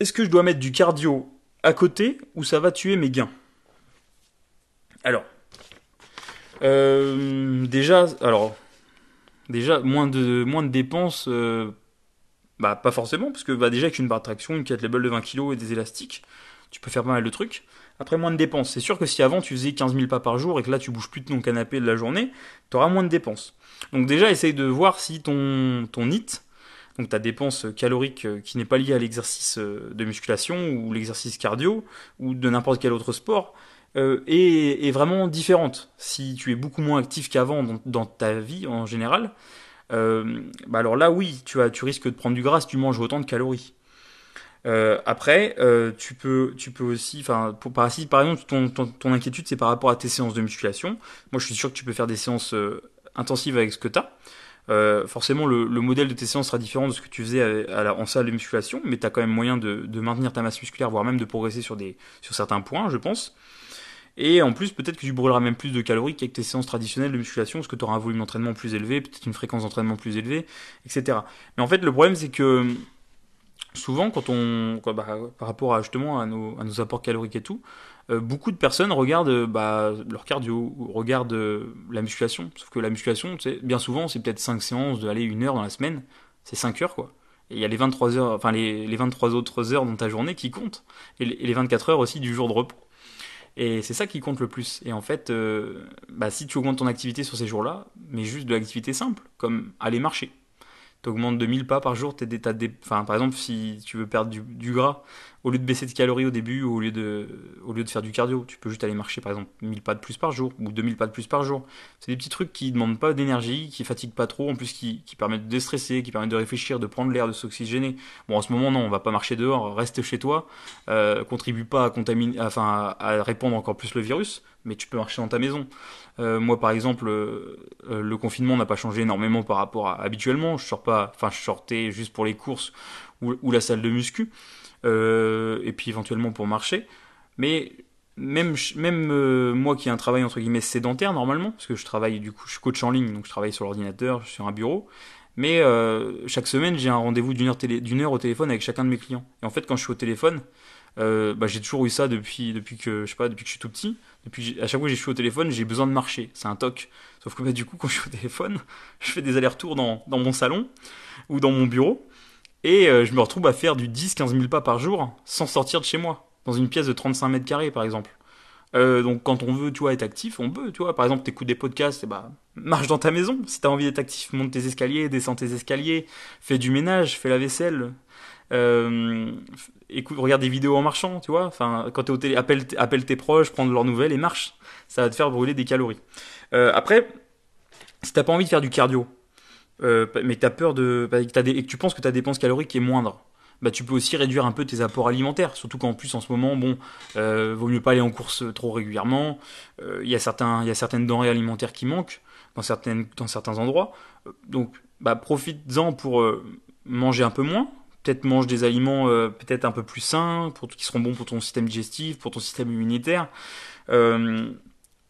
Est-ce que je dois mettre du cardio à côté ou ça va tuer mes gains? Alors, euh, déjà, alors, déjà moins de moins dépenses, bah pas forcément parce que bah déjà avec une barre de traction, une kettlebell de 20 kg et des élastiques, tu peux faire pas mal de trucs. Après, moins de dépenses. C'est sûr que si avant tu faisais 15 000 pas par jour et que là tu bouges plus de ton canapé de la journée, tu auras moins de dépenses. Donc déjà, essaye de voir si ton, ton NIT, donc ta dépense calorique euh, qui n'est pas liée à l'exercice euh, de musculation ou l'exercice cardio ou de n'importe quel autre sport, euh, est, vraiment différente. Si tu es beaucoup moins actif qu'avant dans, ta vie en général, bah alors là oui, tu, tu risques de prendre du gras si tu manges autant de calories. Euh, après, euh, tu peux, tu peux aussi, enfin, par, par exemple, ton, ton, inquiétude, c'est par rapport à tes séances de musculation. Moi, je suis sûr que tu peux faire des séances euh, intensives avec ce que tu as. forcément, le, le, modèle de tes séances sera différent de ce que tu faisais à, en salle de musculation, mais tu as quand même moyen de, de, maintenir ta masse musculaire, voire même de progresser sur, des, sur certains points, je pense. Et en plus, peut-être que tu brûleras même plus de calories qu'avec tes séances traditionnelles de musculation, parce que tu auras un volume d'entraînement plus élevé, peut-être une fréquence d'entraînement plus élevée, etc. Mais en fait, le problème, c'est que souvent, quand on, bah, par rapport à justement à nos, apports caloriques et tout, euh, beaucoup de personnes regardent bah, leur cardio regardent euh, la musculation. Sauf que la musculation, bien souvent, c'est peut-être 5 séances de aller une heure dans la semaine. C'est 5 heures, quoi. Et il y a les 23 heures, enfin les, les 23 autres heures dans ta journée qui comptent. Et les, 24 heures aussi du jour de repos. Et c'est ça qui compte le plus. Et en fait, euh, bah, si tu augmentes ton activité sur ces jours-là, mais juste de l'activité simple, comme aller marcher, augmentes de 1000 pas par jour, t'es des, des, enfin, par exemple, si tu veux perdre du, gras, au lieu de baisser de calories au début, au lieu de, au lieu de faire du cardio, tu peux juste aller marcher, par exemple, 1000 pas de plus par jour, ou 2000 pas de plus par jour. C'est des petits trucs qui demandent pas d'énergie, qui fatiguent pas trop, en plus qui, qui permettent de déstresser, qui permettent de réfléchir, de prendre l'air, de s'oxygéner. Bon, en ce moment, non, on va pas marcher dehors, reste chez toi, euh, contribue pas à contaminer, enfin, à répandre encore plus le virus, mais tu peux marcher dans ta maison. Euh, moi, par exemple, euh, euh, le confinement n'a pas changé énormément par rapport à habituellement. Je sors pas, enfin, je sortais juste pour les courses ou, la salle de muscu, et puis éventuellement pour marcher. Mais même, moi qui ai un travail entre guillemets sédentaire normalement, parce que je travaille du coup, je suis coach en ligne, donc je travaille sur l'ordinateur, sur un bureau. Mais chaque semaine, j'ai un rendez-vous d'une heure au téléphone avec chacun de mes clients. Et en fait, quand je suis au téléphone, euh, bah, j'ai toujours eu ça depuis, depuis que je sais pas, depuis que je suis tout petit. Depuis, à chaque fois que je suis au téléphone, j'ai besoin de marcher. C'est un toc. Sauf que bah, du coup, quand je suis au téléphone, je fais des allers-retours dans, dans mon salon ou dans mon bureau. Et euh, je me retrouve à faire du 10-15 000 pas par jour sans sortir de chez moi. Dans une pièce de 35 mètres carrés, par exemple. Euh, donc quand on veut, tu vois, être actif, on peut, tu vois. Par exemple, t'écoutes des podcasts, et bah, marche dans ta maison. Si t'as envie d'être actif, monte tes escaliers, descends tes escaliers, fais du ménage, fais la vaisselle, euh, regarde des vidéos en marchant, tu vois. Enfin, quand t'es au télé, appelle, tes proches, prends leurs nouvelles et marche. Ça va te faire brûler des calories. Euh, après, si t'as pas envie de faire du cardio, euh, mais que peur de, tu penses que ta dépense calorique est moindre, bah, tu peux aussi réduire un peu tes apports alimentaires. Surtout qu'en plus, en ce moment, bon, euh, vaut mieux pas aller en course trop régulièrement. Il y a y a certaines denrées alimentaires qui manquent dans certaines, dans certains endroits. Donc, bah, profites-en pour manger un peu moins, peut-être mange des aliments euh, peut-être un peu plus sains, qui seront bons pour ton système digestif, pour ton système immunitaire. Euh,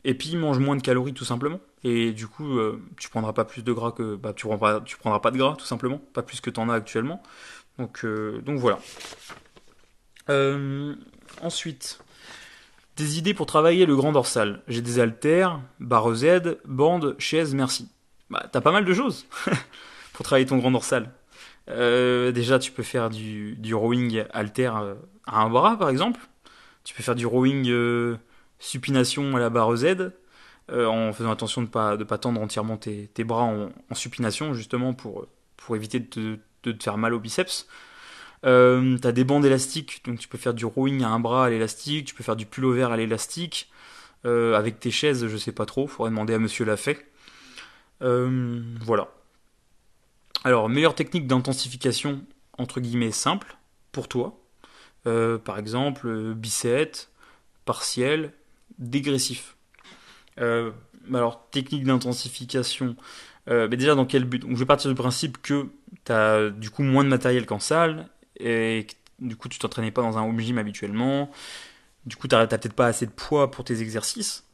et puis mange moins de calories tout simplement. Et du coup, euh, tu prendras pas plus de gras que. Bah, tu, prendras, pas de gras tout simplement, pas plus que tu en as actuellement. Donc, voilà. ensuite, des idées pour travailler le grand dorsal. J'ai des haltères, barre Z, bande, chaise, merci. Bah, t'as pas mal de choses pour travailler ton grand dorsal. Euh, déjà, tu peux faire du, rowing alter euh, à un bras, par exemple. Tu peux faire du rowing euh, supination à la barre Z. en faisant attention de ne pas, tendre entièrement tes, bras en, supination, justement, pour, pour éviter de, te faire mal au biceps. T'as des bandes élastiques, donc tu peux faire du rowing à un bras à l'élastique, tu peux faire du pullover à l'élastique. Avec tes chaises, je sais pas trop, faudrait demander à monsieur Lafay. Voilà. Alors, meilleure technique d'intensification, entre guillemets, simple, pour toi. Euh, par exemple, bicep, partiel, dégressif. alors, technique d'intensification, mais déjà dans quel but? Je vais partir du principe que tu as du coup moins de matériel qu'en salle et du coup tu t'entraînais pas dans un home gym habituellement, du coup tu n'as peut-être pas assez de poids pour tes exercices.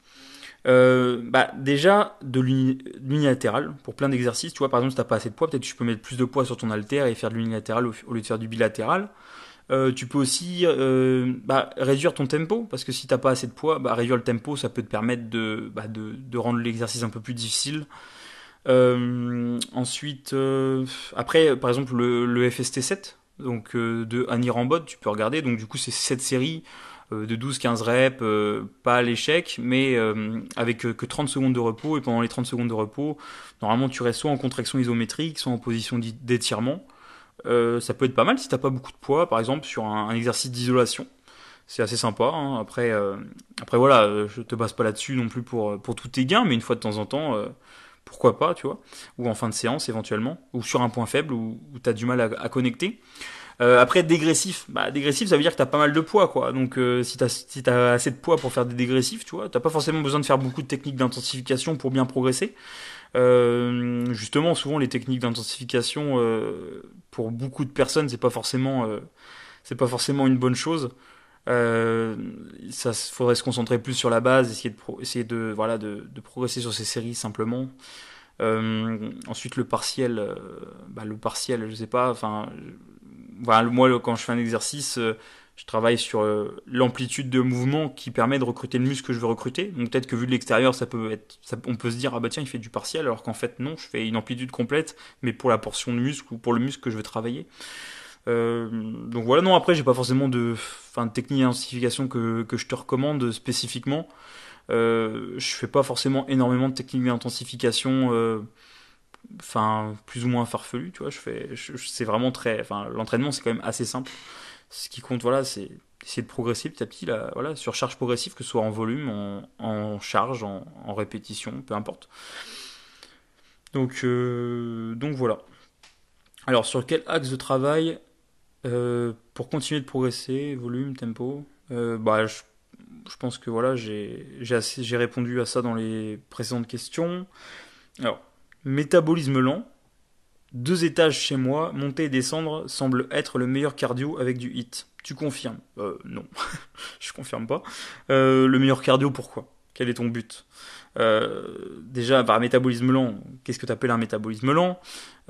Euh, bah déjà de l'unilatéral pour plein d'exercices tu vois par exemple si t'as pas assez de poids peut-être tu peux mettre plus de poids sur ton haltère et faire de l'unilatéral au, lieu de faire du bilatéral euh, tu peux aussi euh, bah, réduire ton tempo parce que si t'as pas assez de poids bah, réduire le tempo ça peut te permettre de, bah, de, rendre l'exercice un peu plus difficile ensuite après par exemple le, le FST7 donc de Annie Rambod, tu peux regarder. Donc du coup, c'est cette série de 12-15 reps, euh, pas à l'échec, mais avec que 30 secondes de repos. Et pendant les 30 secondes de repos, normalement, tu restes soit en contraction isométrique, soit en position d'étirement. ça peut être pas mal si t'as pas beaucoup de poids, par exemple sur un, exercice d'isolation. C'est assez sympa. Hein. Après, après voilà, je te base pas là-dessus non plus pour pour tous tes gains, mais une fois de temps en temps, pourquoi pas, tu vois, ou en fin de séance éventuellement, ou sur un point faible où, où tu as du mal à, connecter. Euh, après, dégressif, bah, dégressif, ça veut dire que tu as pas mal de poids, quoi. Donc, euh, si tu as, si as assez de poids pour faire des dégressifs, tu vois, tu pas forcément besoin de faire beaucoup de techniques d'intensification pour bien progresser. Euh, justement, souvent, les techniques d'intensification, pour beaucoup de personnes, c'est pas forcément, c'est pas forcément une bonne chose. Euh, ça faudrait se concentrer plus sur la base, essayer de, essayer de, voilà, de, de, progresser sur ces séries simplement. Euh, ensuite, le partiel, euh, bah, le partiel, je sais pas, enfin, voilà, moi, quand je fais un exercice, euh, je travaille sur l'amplitude de mouvement qui permet de recruter le muscle que je veux recruter. Donc peut-être que vu de l'extérieur, ça peut être, on peut se dire ah bah tiens il fait du partiel, alors qu'en fait non, je fais une amplitude complète, mais pour la portion de muscle ou pour le muscle que je veux travailler. Euh, donc voilà, non, après, j'ai pas forcément de, fin, de technique d'intensification que, que je te recommande spécifiquement. Euh, je fais pas forcément énormément de techniques d'intensification, euh, enfin, plus ou moins farfelu, tu vois. Je fais, c'est vraiment très, enfin, l'entraînement, c'est quand même assez simple. Ce qui compte, voilà, c'est essayer de progresser petit à petit, là, voilà, sur charge progressive, que ce soit en volume, en, charge, en, répétition, peu importe. Donc, euh, donc voilà. Alors, sur quel axe de travail euh, pour continuer de progresser, volume, tempo, euh, bah, je, pense que voilà, j'ai répondu à ça dans les précédentes questions. Alors, métabolisme lent, deux étages chez moi, monter et descendre semble être le meilleur cardio avec du hit. Tu confirmes? Euh, Non, je confirme pas. le meilleur cardio, pourquoi? Quel est ton but? Déjà, par métabolisme lent, qu'est-ce que tu appelles un métabolisme lent?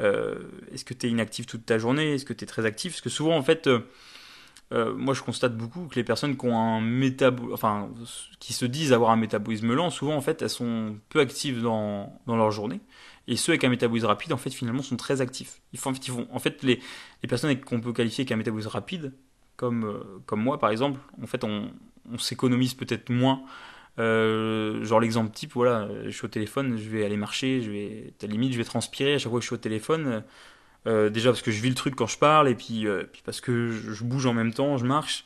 Euh, est-ce que tu es inactif toute ta journée? Est-ce que tu es très actif? Parce que souvent, en fait, euh, euh, moi je constate beaucoup que les personnes qui un se disent avoir un métabolisme lent, souvent, en fait, elles sont peu actives dans leur journée. Et ceux avec un métabolisme rapide, en fait, finalement, sont très actifs. Ils font, en fait, ils en fait les, les personnes qu'on peut qualifier qu'un métabolisme rapide, comme, comme moi par exemple, en fait, on, on s'économise peut-être moins euh, genre l'exemple type, voilà, je suis au téléphone, je vais aller marcher, je vais, à limite, je vais transpirer à chaque fois que je suis au téléphone. Euh, déjà parce que je vis le truc quand je parle et euh, puis parce que je, bouge en même temps, je marche.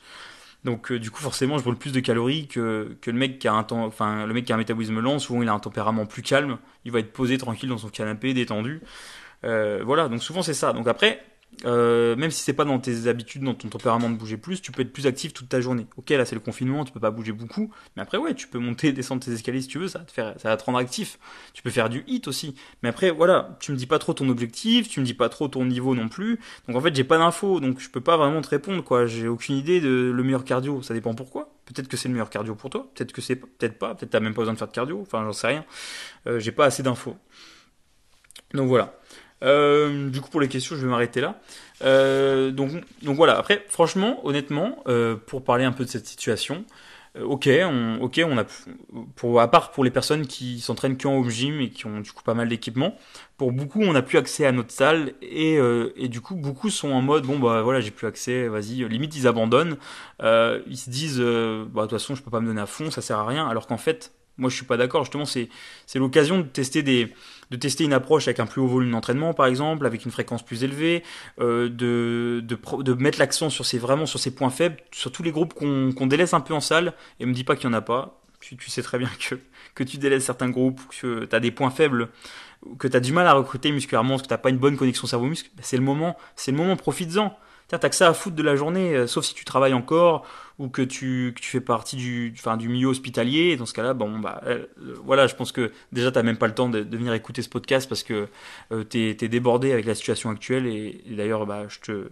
Donc du coup forcément je brûle plus de calories que, que le mec qui a un temps, enfin le mec qui a un métabolisme lent. Souvent il a un tempérament plus calme. Il va être posé tranquille dans son canapé, détendu. voilà donc souvent c'est ça. Donc après euh, même si c'est pas dans tes habitudes, dans ton tempérament de bouger plus, tu peux être plus actif toute ta journée. Ok, là c'est le confinement, tu peux pas bouger beaucoup, mais après ouais, tu peux monter, descendre tes escaliers si tu veux, ça va te faire, ça te rendre actif. Tu peux faire du hit aussi. Mais après voilà, tu me dis pas trop ton objectif, tu me dis pas trop ton niveau non plus. Donc en fait j'ai pas d'infos, donc je peux pas vraiment te répondre quoi. J'ai aucune idée de le meilleur cardio. Ça dépend pourquoi. Peut-être que c'est le meilleur cardio pour toi, peut-être que c'est peut-être pas, peut-être t'as même pas besoin de faire de cardio. Enfin j'en sais rien. Euh, j'ai pas assez d'infos. Donc voilà. Euh, du coup, pour les questions, je vais m'arrêter là. Euh, donc, donc voilà. Après, franchement, honnêtement, euh, pour parler un peu de cette situation, ok, on, ok, on a, pour, à part pour les personnes qui s'entraînent qu'en home gym et qui ont du coup pas mal d'équipement, pour beaucoup, on n'a plus accès à notre salle et, et du coup, beaucoup sont en mode bon bah voilà, j'ai plus accès, vas-y, limite ils abandonnent, ils se disent bah de toute façon, je peux pas me donner à fond, ça sert à rien, alors qu'en fait, Moi, je suis pas d'accord. Justement, c'est c'est l'occasion de tester des de tester une approche avec un plus haut volume d'entraînement, par exemple, avec une fréquence plus élevée, euh, de, de, mettre l'accent sur ces vraiment sur ces points faibles, sur tous les groupes qu'on délaisse un peu en salle. Et me dis pas qu'il y en a pas. Tu, tu sais très bien que que tu délaisses certains groupes, que tu as des points faibles, que tu as du mal à recruter musculairement, parce que tu pas une bonne connexion cerveau-muscle. Ben, c'est le moment. C'est le moment. Profites-en t'as que ça à foutre de la journée, euh, sauf si tu travailles encore ou que tu, que tu fais partie du, enfin, du milieu hospitalier. Dans ce cas-là, bon, bah, euh, voilà, je pense que déjà t'as même pas le temps de, venir écouter ce podcast parce que euh, t'es es débordé avec la situation actuelle. Et, d'ailleurs, bah, je te,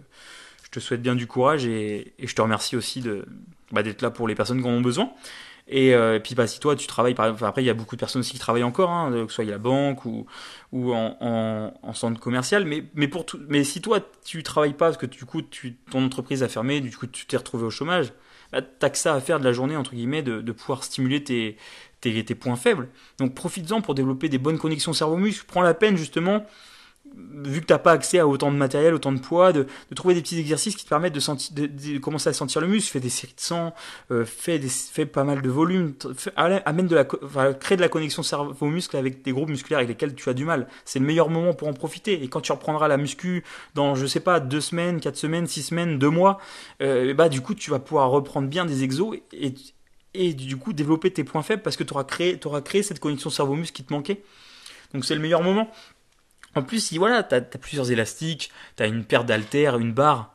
je te souhaite bien du courage et, et je te remercie aussi de, bah, d'être là pour les personnes qui en ont besoin. Et, euh, et, puis bah, si toi tu travailles, par exemple, après il y a beaucoup de personnes aussi qui travaillent encore, hein, que ce soit à la banque ou, en, en, en, centre commercial, mais, mais, pour tout, mais si toi tu travailles pas parce que du coup ton entreprise a fermé, du coup tu t'es retrouvé au chômage, bah, t'as que ça à faire de la journée entre guillemets de, pouvoir stimuler tes, tes, tes points faibles. Donc profites-en pour développer des bonnes connexions cerveau-muscle. Prends la peine justement vu que tu n'as pas accès à autant de matériel, autant de poids, de, trouver des petits exercices qui te permettent de, de, commencer à sentir le muscle, fais des séries de sang, euh, fais, des, fais pas mal de volume, amène de la, crée de la connexion cerveau-muscle avec des groupes musculaires avec lesquels tu as du mal. C'est le meilleur moment pour en profiter. Et quand tu reprendras la muscu dans, je sais pas, deux semaines, quatre semaines, six semaines, deux mois, euh, bah du coup tu vas pouvoir reprendre bien des exos et, et du coup développer tes points faibles parce que tu créé, auras créé cette connexion cerveau-muscle qui te manquait. Donc c'est le meilleur moment. En plus, si voilà, t'as as plusieurs élastiques, t'as une paire d'haltères, une barre,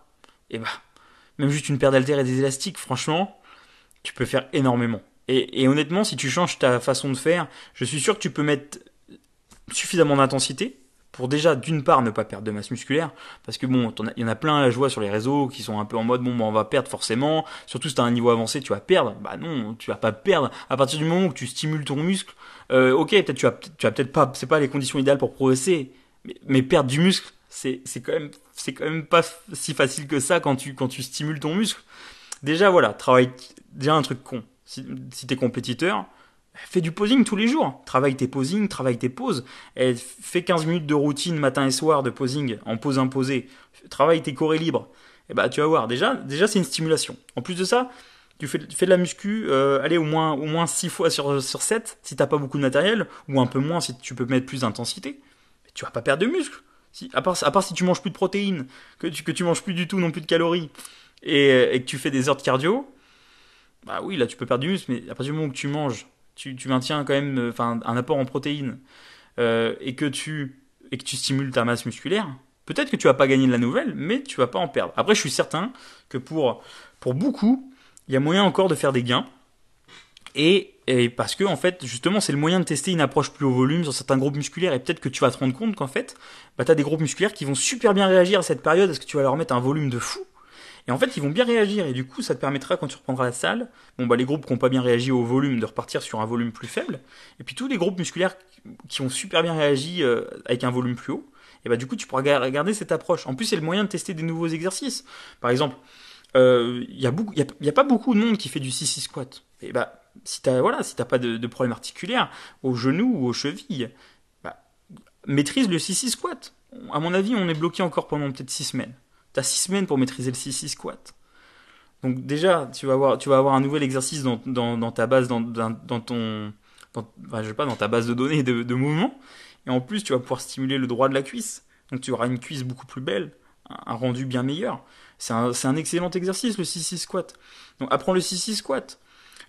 et bah, même juste une paire d'haltères et des élastiques, franchement, tu peux faire énormément. Et, honnêtement, si tu changes ta façon de faire, je suis sûr que tu peux mettre suffisamment d'intensité pour déjà, d'une part, ne pas perdre de masse musculaire, parce que bon, il y en a plein à jouer sur les réseaux qui sont un peu en mode bon, bah, on va perdre forcément, surtout si t'as un niveau avancé, tu vas perdre. Bah non, tu vas pas perdre. À partir du moment où tu stimules ton muscle, euh, ok, peut-être tu vas, tu vas peut-être pas, c'est pas les conditions idéales pour progresser, mais, perdre du muscle, c'est quand même c'est quand même pas si facile que ça quand tu quand tu stimules ton muscle. Déjà voilà, travaille déjà un truc con. Si, t'es compétiteur, fais du posing tous les jours. Travaille tes posings, travaille tes pauses. Et fais 15 minutes de routine matin et soir de posing en pause imposée. Travaille tes corées libres. Et bah tu vas voir, déjà déjà c'est une stimulation. En plus de ça, tu fais, fais de la muscu, euh, allez au moins au moins 6 fois sur sur 7 si t'as pas beaucoup de matériel ou un peu moins si tu peux mettre plus d'intensité tu vas pas perdre de muscle. Si, à, part, à part si tu manges plus de protéines, que tu, que tu manges plus du tout non plus de calories, et, que tu fais des heures de cardio, bah oui, là tu peux perdre du muscle, mais à partir du moment où tu manges, tu, tu maintiens quand même euh, enfin, un apport en protéines, euh, et, que tu, et que tu stimules ta masse musculaire, peut-être que tu vas pas gagner de la nouvelle, mais tu vas pas en perdre. Après, je suis certain que pour, pour beaucoup, il y a moyen encore de faire des gains. Et, et, parce que en fait, justement, c'est le moyen de tester une approche plus haut volume sur certains groupes musculaires. Et peut-être que tu vas te rendre compte qu'en fait, bah, tu as des groupes musculaires qui vont super bien réagir à cette période parce que tu vas leur mettre un volume de fou. Et en fait, ils vont bien réagir. Et du coup, ça te permettra, quand tu reprendras la salle, bon, bah, les groupes qui n'ont pas bien réagi au volume, de repartir sur un volume plus faible. Et puis tous les groupes musculaires qui ont super bien réagi euh, avec un volume plus haut, et bah, du coup, tu pourras regarder cette approche. En plus, c'est le moyen de tester des nouveaux exercices. Par exemple, il euh, n'y a, y a, y a, pas beaucoup de monde qui fait du 6-6 squat. Et bah, si t'as voilà, si pas de, de, problème articulaire au genou ou aux chevilles, bah, maîtrise le 6-6 squat. À mon avis, on est bloqué encore pendant peut-être 6 semaines. T'as 6 semaines pour maîtriser le 6-6 squat. Donc déjà, tu vas avoir, tu vas avoir un nouvel exercice dans, dans, dans ta base, dans, dans, ton, enfin, je sais pas, dans ta base de données de, de mouvement. Et en plus, tu vas pouvoir stimuler le droit de la cuisse. Donc tu auras une cuisse beaucoup plus belle, un rendu bien meilleur. C'est un, un, excellent exercice, le 6-6 squat. Donc apprends le 6-6 squat.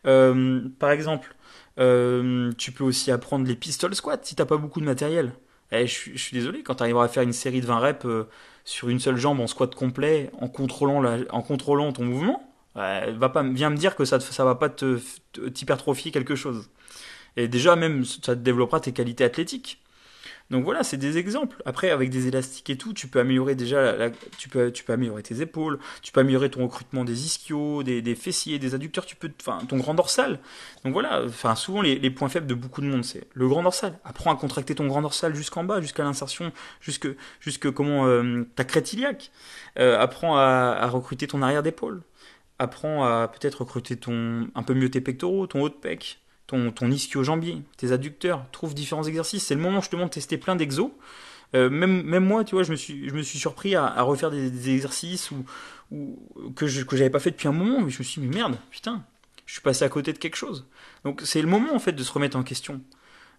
Euh, par exemple, euh, tu peux aussi apprendre les pistol squats si t'as pas beaucoup de matériel. Eh, je, suis désolé, quand tu arriveras à faire une série de 20 reps euh, sur une seule jambe en squat complet, en contrôlant, la, en contrôlant ton mouvement, va pas, viens me dire que ça, ça va pas te, t'hypertrophier quelque chose. Et déjà, même, ça te développera tes qualités athlétiques. Donc voilà, c'est des exemples. Après, avec des élastiques et tout, tu peux améliorer déjà, la, tu peux, tu peux améliorer tes épaules, tu peux améliorer ton recrutement des ischios, des, fessiers, des adducteurs, tu peux, enfin, ton grand dorsal. Donc voilà, enfin, souvent les, les, points faibles de beaucoup de monde, c'est le grand dorsal. Apprends à contracter ton grand dorsal jusqu'en bas, jusqu'à l'insertion, jusque, jusque comment euh, ta crête iliaque. Euh, apprends à, à recruter ton arrière d'épaule. Apprends à peut-être recruter ton un peu mieux tes pectoraux, ton haut de pec ton, ton ischio-jambier, tes adducteurs, trouve différents exercices. C'est le moment justement de tester plein d'exos. Euh, même, même moi, tu vois, je me suis, je me suis surpris à, refaire des, exercices ou, ou, que je que pas fait depuis un moment. Mais je me suis dit, merde, putain, je suis passé à côté de quelque chose. Donc c'est le moment en fait de se remettre en question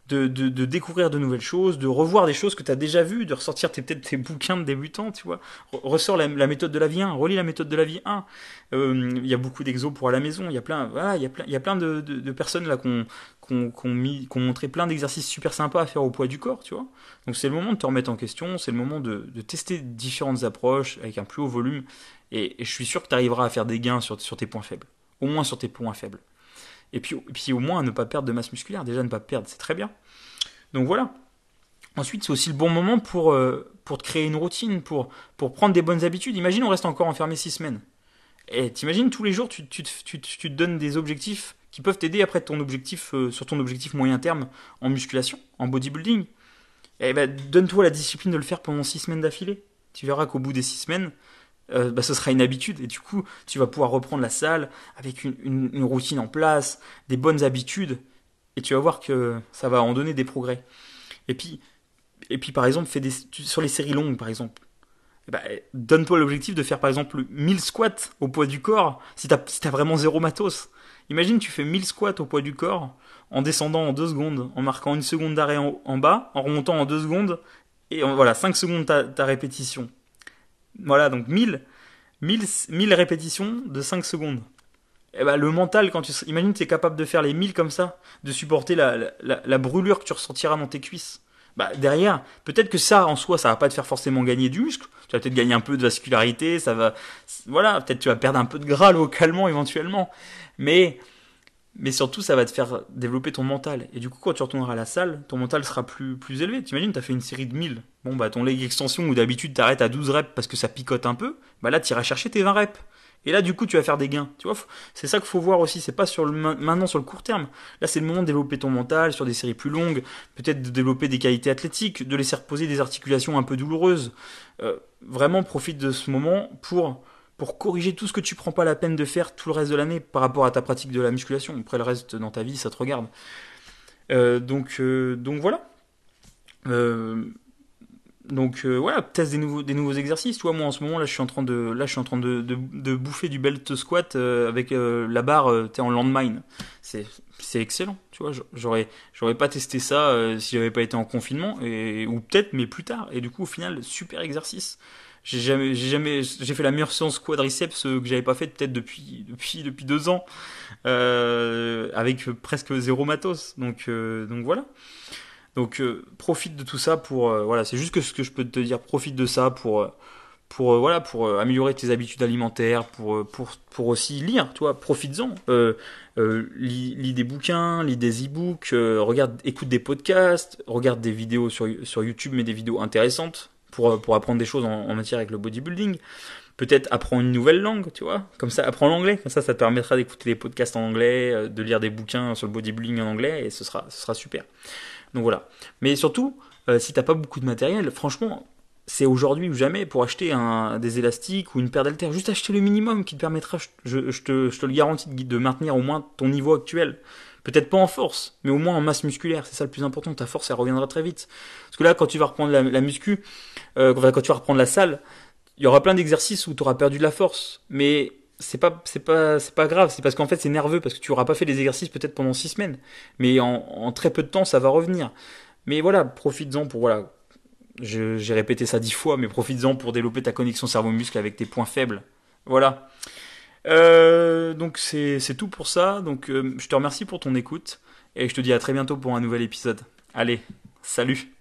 de, découvrir de nouvelles choses, de revoir des choses que tu as déjà vues, de ressortir peut-être tes bouquins de débutants, tu vois. Ressors la, méthode de la vie 1, relis la méthode de la vie 1. Euh, il y a beaucoup d'exos pour à la maison, il y a plein, voilà, il y a plein, il y a plein de, personnes là qui ont, montré plein d'exercices super sympas à faire au poids du corps, tu vois. Donc c'est le moment de te remettre en question, c'est le moment de, tester différentes approches avec un plus haut volume, et, je suis sûr que tu arriveras à faire des gains sur tes points faibles, au moins sur tes points faibles. Et puis, puis au moins à ne pas perdre de masse musculaire. Déjà, ne pas perdre, c'est très bien. Donc voilà. Ensuite, c'est aussi le bon moment pour, euh, pour te créer une routine, pour, pour prendre des bonnes habitudes. Imagine, on reste encore enfermé six semaines. Et t'imagines, tous les jours, tu, tu, tu, tu, te donnes des objectifs qui peuvent t'aider après ton objectif, euh, sur ton objectif moyen terme en musculation, en bodybuilding. Et eh ben, donne-toi la discipline de le faire pendant six semaines d'affilée. Tu verras qu'au bout des six semaines, euh, bah, ce sera une habitude. Et du coup, tu vas pouvoir reprendre la salle avec une, routine en place, des bonnes habitudes. Et tu vas voir que ça va en donner des progrès. Et puis, et puis par exemple, fais des, sur les séries longues, par exemple. Eh ben, donne-toi l'objectif de faire par exemple 1000 squats au poids du corps si t'as si as vraiment zéro matos. Imagine tu fais 1000 squats au poids du corps en descendant en 2 secondes, en marquant une seconde d'arrêt en, bas, en remontant en 2 secondes, et voilà, 5 secondes ta répétition. Voilà, donc 1000, 1000, répétitions de 5 secondes. Et eh ben, le mental, quand tu imagine tu es capable de faire les 1000 comme ça, de supporter la, la, brûlure que tu ressentiras dans tes cuisses. Bah, derrière, peut-être que ça en soi, ça va pas te faire forcément gagner du muscle. Tu vas peut-être gagner un peu de vascularité, ça va, voilà, peut-être tu vas perdre un peu de gras localement éventuellement. Mais mais surtout ça va te faire développer ton mental. Et du coup, quand tu retourneras à la salle, ton mental sera plus, plus élevé. T'imagines, t'as fait une série de 1000. Bon, bah ton leg extension où d'habitude t'arrêtes à 12 reps parce que ça picote un peu, bah là t'iras chercher tes 20 reps. Et là, du coup, tu vas faire des gains. Tu vois, c'est ça qu'il faut voir aussi. C'est pas sur le maintenant sur le court terme. Là, c'est le moment de développer ton mental sur des séries plus longues, peut-être de développer des qualités athlétiques, de laisser reposer des articulations un peu douloureuses. Euh, vraiment, profite de ce moment pour pour corriger tout ce que tu prends pas la peine de faire tout le reste de l'année par rapport à ta pratique de la musculation. Après le reste dans ta vie, ça te regarde. Euh, donc, euh, donc voilà. Euh, donc voilà, teste des nouveaux, des nouveaux exercices. Tu vois, moi en ce moment là, je suis en train de, là, bouffer du belt squat avec la barre es en landmine. C'est, excellent. Tu vois, j'aurais, j'aurais pas testé ça si j'avais pas été en confinement ou peut-être, mais plus tard. Et du coup, au final, super exercice j'ai jamais, j'ai jamais, j'ai fait la meilleure séance quadriceps euh, que j'avais pas faite peut-être depuis, depuis, depuis deux ans, euh, avec presque zéro matos. Donc, euh, donc voilà. Donc profite de tout ça pour, voilà, c'est juste que ce que je peux te dire, profite de ça pour, pour voilà, pour améliorer tes habitudes alimentaires, pour, pour, pour aussi lire, toi, profites-en. lis, lis, des bouquins, lis des e-books, regarde, écoute des podcasts, regarde des vidéos sur, sur YouTube, mais des vidéos intéressantes pour, pour apprendre des choses en, matière avec le bodybuilding. Peut-être apprendre une nouvelle langue, tu vois. Comme ça, apprends l'anglais. Comme ça, ça te permettra d'écouter des podcasts en anglais, euh, de lire des bouquins sur le bodybuilding en anglais, et ce sera, sera super. Donc voilà. Mais surtout, euh, si t'as pas beaucoup de matériel, franchement, c'est aujourd'hui ou jamais pour acheter un, des élastiques ou une paire d'haltères. Juste acheter le minimum qui te permettra, je, je, te, je te le garantis, de maintenir au moins ton niveau actuel. Peut-être pas en force, mais au moins en masse musculaire. C'est ça le plus important. Ta force, elle reviendra très vite. Parce que là, quand tu vas reprendre la, muscu, euh, quand tu vas reprendre la salle, il y aura plein d'exercices où tu auras perdu de la force. Mais c'est pas c'est pas c'est pas grave c'est parce qu'en fait c'est nerveux parce que tu auras pas fait les exercices peut-être pendant six semaines mais en, très peu de temps ça va revenir mais voilà profites-en pour voilà j'ai répété ça dix fois mais profites-en pour développer ta connexion cerveau-muscle avec tes points faibles voilà euh, donc c'est tout pour ça. Donc euh, je te remercie pour ton écoute et je te dis à très bientôt pour un nouvel épisode. Allez, salut